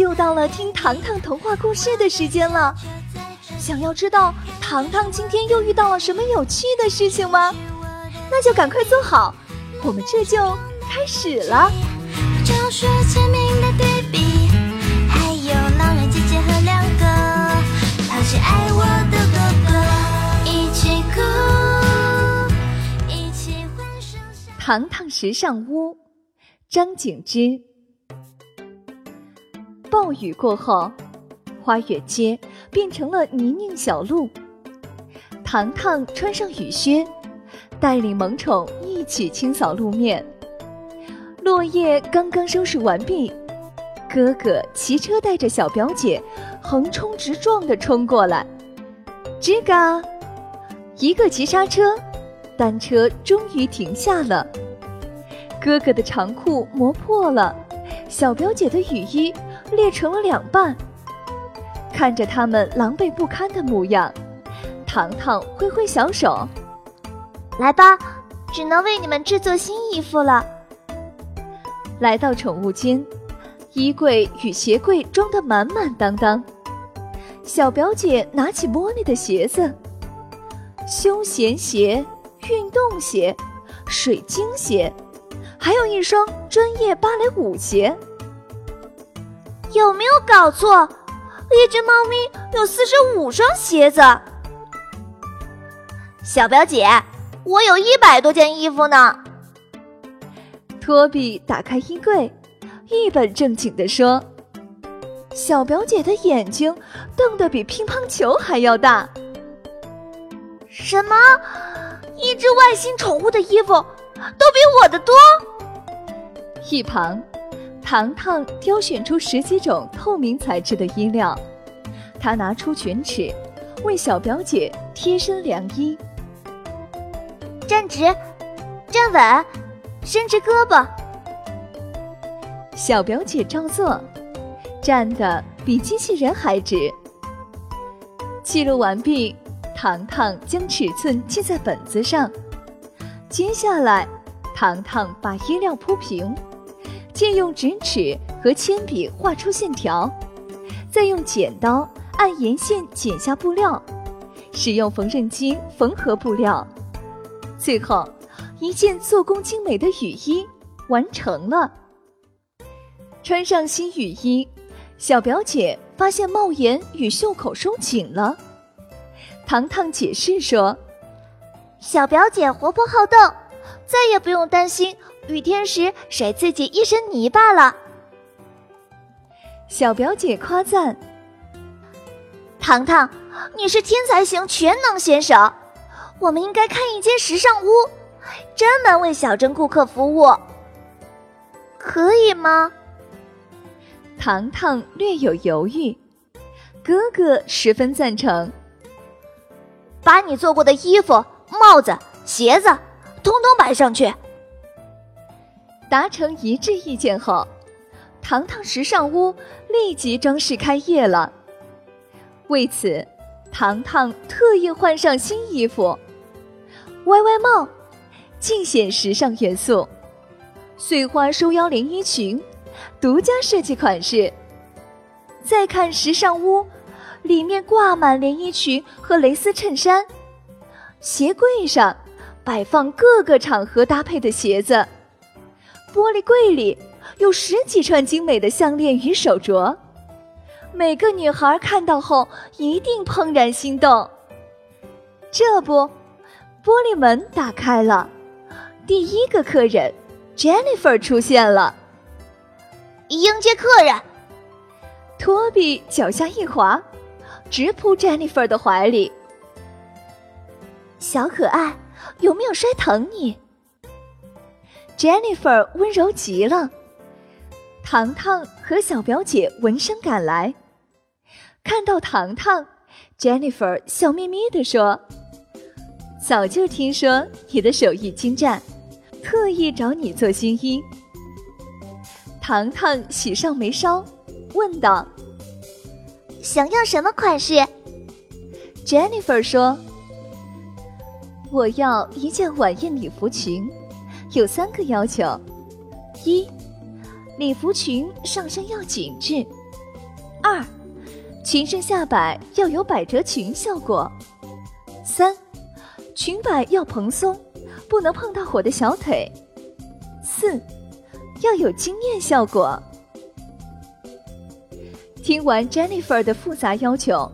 又到了听糖糖童话故事的时间了。想要知道糖糖今天又遇到了什么有趣的事情吗？那就赶快坐好，我们这就开始了。糖糖时尚屋，张景之。暴雨过后，花园街变成了泥泞小路。糖糖穿上雨靴，带领萌宠一起清扫路面。落叶刚刚收拾完毕，哥哥骑车带着小表姐横冲直撞地冲过来。吱嘎，一个急刹车。单车终于停下了，哥哥的长裤磨破了，小表姐的雨衣裂成了两半。看着他们狼狈不堪的模样，糖糖挥挥小手：“来吧，只能为你们制作新衣服了。”来到宠物间，衣柜与鞋柜装得满满当当。小表姐拿起茉莉的鞋子，休闲鞋。运动鞋、水晶鞋，还有一双专业芭蕾舞鞋。有没有搞错？一只猫咪有四十五双鞋子。小表姐，我有一百多件衣服呢。托比打开衣柜，一本正经地说：“小表姐的眼睛瞪得比乒乓球还要大。”什么？一只外星宠物的衣服都比我的多。一旁，糖糖挑选出十几种透明材质的衣料，她拿出卷尺，为小表姐贴身量衣。站直，站稳，伸直胳膊。小表姐照做，站得比机器人还直。记录完毕。糖糖将尺寸记在本子上，接下来，糖糖把衣料铺平，借用直尺和铅笔画出线条，再用剪刀按沿线剪下布料，使用缝纫机缝合布料，最后，一件做工精美的雨衣完成了。穿上新雨衣，小表姐发现帽檐与袖口收紧了。糖糖解释说：“小表姐活泼好动，再也不用担心雨天时甩自己一身泥巴了。”小表姐夸赞：“糖糖，你是天才型全能选手，我们应该开一间时尚屋，专门为小镇顾客服务，可以吗？”糖糖略有犹豫，哥哥十分赞成。把你做过的衣服、帽子、鞋子，通通摆上去。达成一致意见后，糖糖时尚屋立即正式开业了。为此，糖糖特意换上新衣服，歪歪帽，尽显时尚元素；碎花收腰连衣裙，独家设计款式。再看时尚屋。里面挂满连衣裙和蕾丝衬衫，鞋柜上摆放各个场合搭配的鞋子，玻璃柜里有十几串精美的项链与手镯，每个女孩看到后一定怦然心动。这不，玻璃门打开了，第一个客人 Jennifer 出现了，迎接客人。托比脚下一滑。直扑 Jennifer 的怀里，小可爱，有没有摔疼你？Jennifer 温柔极了。糖糖和小表姐闻声赶来，看到糖糖，Jennifer 笑眯眯地说：“早就听说你的手艺精湛，特意找你做新衣。”糖糖喜上眉梢，问道。想要什么款式？Jennifer 说：“我要一件晚宴礼服裙，有三个要求：一，礼服裙上身要紧致；二，裙身下摆要有百褶裙效果。三，裙摆要蓬松，不能碰到火的小腿。四，要有惊艳效果。听完 Jennifer 的复杂要求，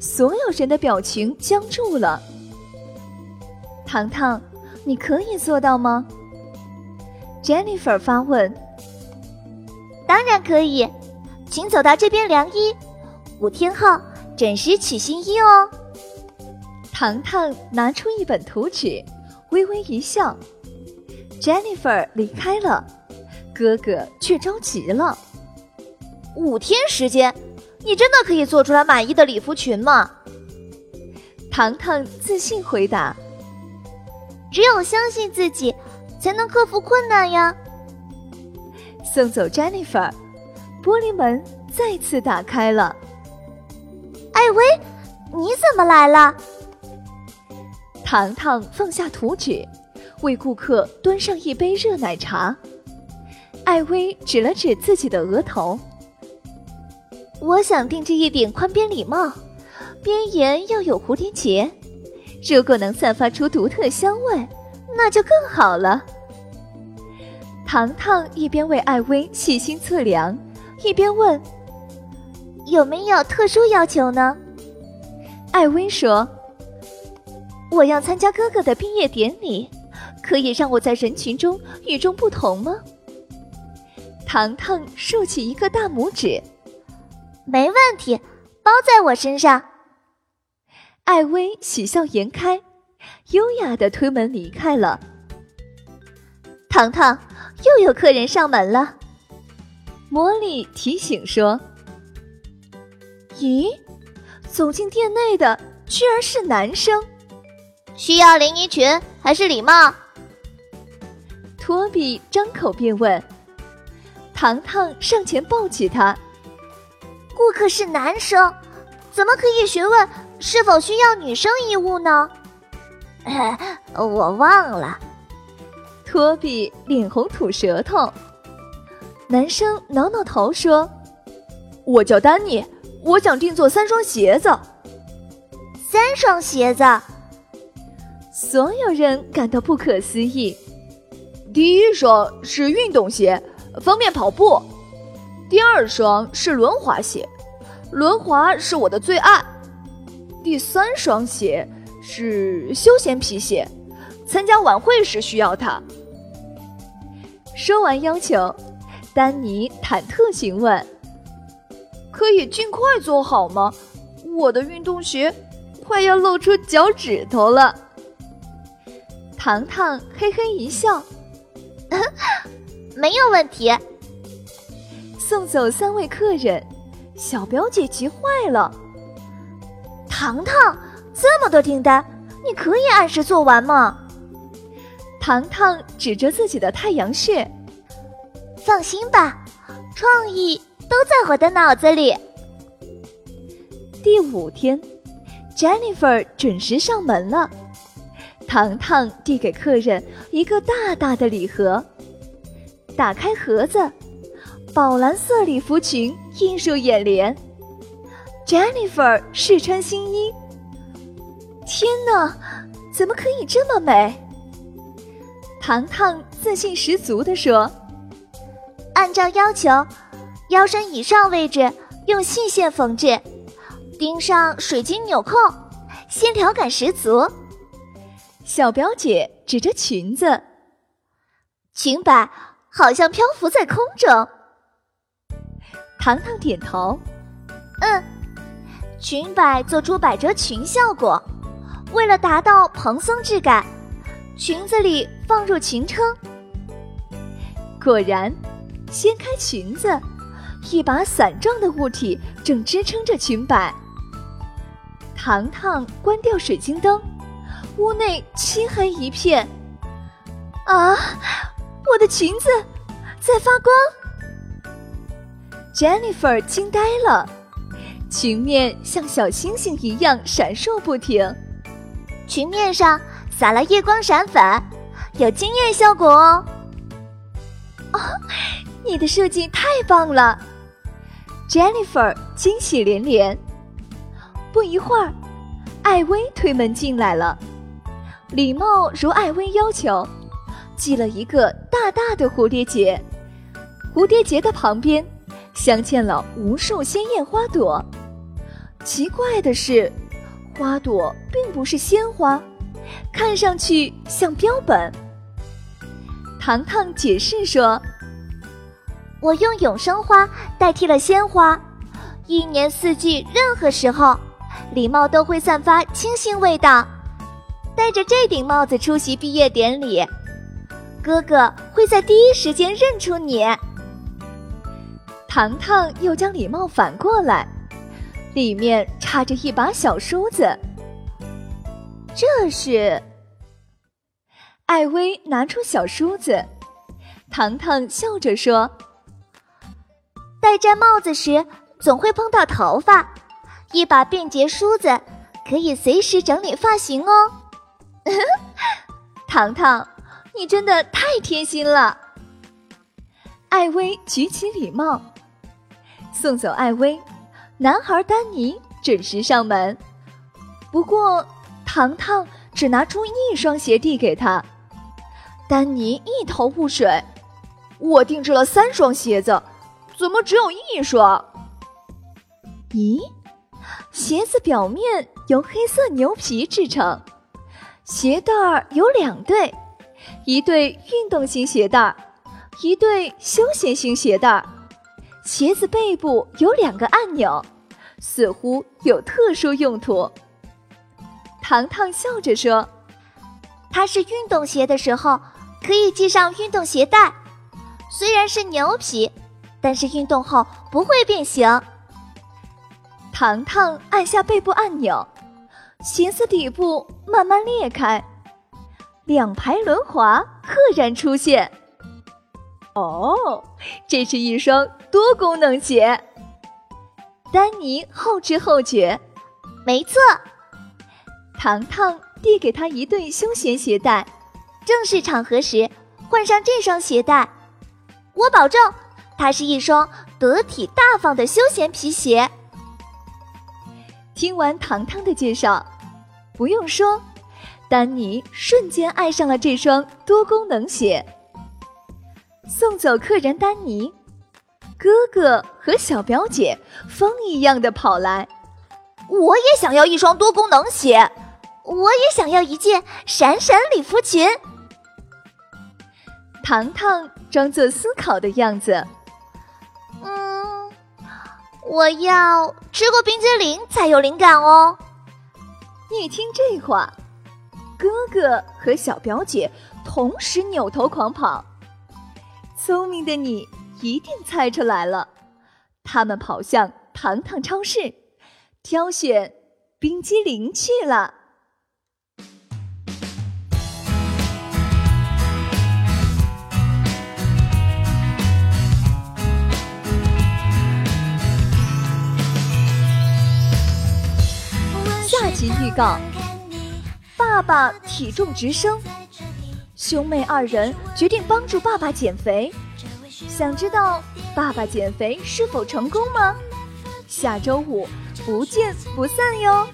所有人的表情僵住了。糖糖，你可以做到吗？Jennifer 发问。当然可以，请走到这边量衣，五天后准时取新衣哦。糖糖拿出一本图纸，微微一笑。Jennifer 离开了，哥哥却着急了。五天时间，你真的可以做出来满意的礼服裙吗？糖糖自信回答：“只有相信自己，才能克服困难呀。”送走 Jennifer，玻璃门再次打开了。艾薇，你怎么来了？糖糖放下图纸，为顾客端上一杯热奶茶。艾薇指了指自己的额头：“我想定制一顶宽边礼帽，边沿要有蝴蝶结。如果能散发出独特香味，那就更好了。”糖糖一边为艾薇细心测量，一边问：“有没有特殊要求呢？”艾薇说。我要参加哥哥的毕业典礼，可以让我在人群中与众不同吗？糖糖竖起一个大拇指，没问题，包在我身上。艾薇喜笑颜开，优雅的推门离开了。糖糖，又有客人上门了。茉莉提醒说：“咦，走进店内的居然是男生。”需要连衣裙还是礼帽？托比张口便问。糖糖上前抱起他。顾客是男生，怎么可以询问是否需要女生衣物呢？我忘了。托比脸红吐舌头。男生挠挠头说：“我叫丹尼，我想定做三双鞋子。”三双鞋子。所有人感到不可思议。第一双是运动鞋，方便跑步；第二双是轮滑鞋，轮滑是我的最爱；第三双鞋是休闲皮鞋，参加晚会时需要它。说完要求，丹尼忐忑询问：“可以尽快做好吗？我的运动鞋快要露出脚趾头了。”糖糖嘿嘿一笑，没有问题。送走三位客人，小表姐急坏了。糖糖，这么多订单，你可以按时做完吗？糖糖指着自己的太阳穴，放心吧，创意都在我的脑子里。第五天，Jennifer 准时上门了。糖糖递给客人一个大大的礼盒，打开盒子，宝蓝色礼服裙映入眼帘。Jennifer 试穿新衣，天哪，怎么可以这么美？糖糖自信十足地说：“按照要求，腰身以上位置用细线缝制，钉上水晶纽扣，线条感十足。”小表姐指着裙子，裙摆好像漂浮在空中。糖糖点头，嗯，裙摆做出百褶裙效果。为了达到蓬松质感，裙子里放入裙撑。果然，掀开裙子，一把伞状的物体正支撑着裙摆。糖糖关掉水晶灯。屋内漆黑一片，啊！我的裙子在发光。Jennifer 惊呆了，裙面像小星星一样闪烁不停，裙面上撒了夜光闪粉，有惊艳效果哦。哦，你的设计太棒了 Jennifer 惊喜连连。不一会儿，艾薇推门进来了。礼貌如艾薇要求，系了一个大大的蝴蝶结。蝴蝶结的旁边镶嵌了无数鲜艳花朵。奇怪的是，花朵并不是鲜花，看上去像标本。糖糖解释说：“我用永生花代替了鲜花，一年四季任何时候，礼帽都会散发清新味道。戴着这顶帽子出席毕业典礼，哥哥会在第一时间认出你。”糖糖又将礼帽反过来，里面插着一把小梳子。这是艾薇拿出小梳子，糖糖笑着说：“戴摘帽子时总会碰到头发，一把便捷梳子可以随时整理发型哦。”糖糖，你真的太贴心了。艾薇举起礼帽。送走艾薇，男孩丹尼准时上门。不过，糖糖只拿出一双鞋递给他。丹尼一头雾水：“我定制了三双鞋子，怎么只有一双？”咦，鞋子表面由黑色牛皮制成，鞋带儿有两对，一对运动型鞋带儿，一对休闲型鞋带儿。鞋子背部有两个按钮，似乎有特殊用途。糖糖笑着说：“它是运动鞋的时候可以系上运动鞋带，虽然是牛皮，但是运动后不会变形。”糖糖按下背部按钮，鞋子底部慢慢裂开，两排轮滑赫然出现。哦，这是一双多功能鞋。丹尼后知后觉，没错。糖糖递给他一对休闲鞋带，正式场合时换上这双鞋带，我保证它是一双得体大方的休闲皮鞋。听完糖糖的介绍，不用说，丹尼瞬间爱上了这双多功能鞋。送走客人丹尼，哥哥和小表姐风一样的跑来。我也想要一双多功能鞋，我也想要一件闪闪礼服裙。糖糖装作思考的样子。嗯，我要吃过冰激凌才有灵感哦。一听这话，哥哥和小表姐同时扭头狂跑。聪明的你一定猜出来了，他们跑向糖糖超市，挑选冰激凌去了。下集预告：爸爸体重直升。兄妹二人决定帮助爸爸减肥，想知道爸爸减肥是否成功吗？下周五不见不散哟！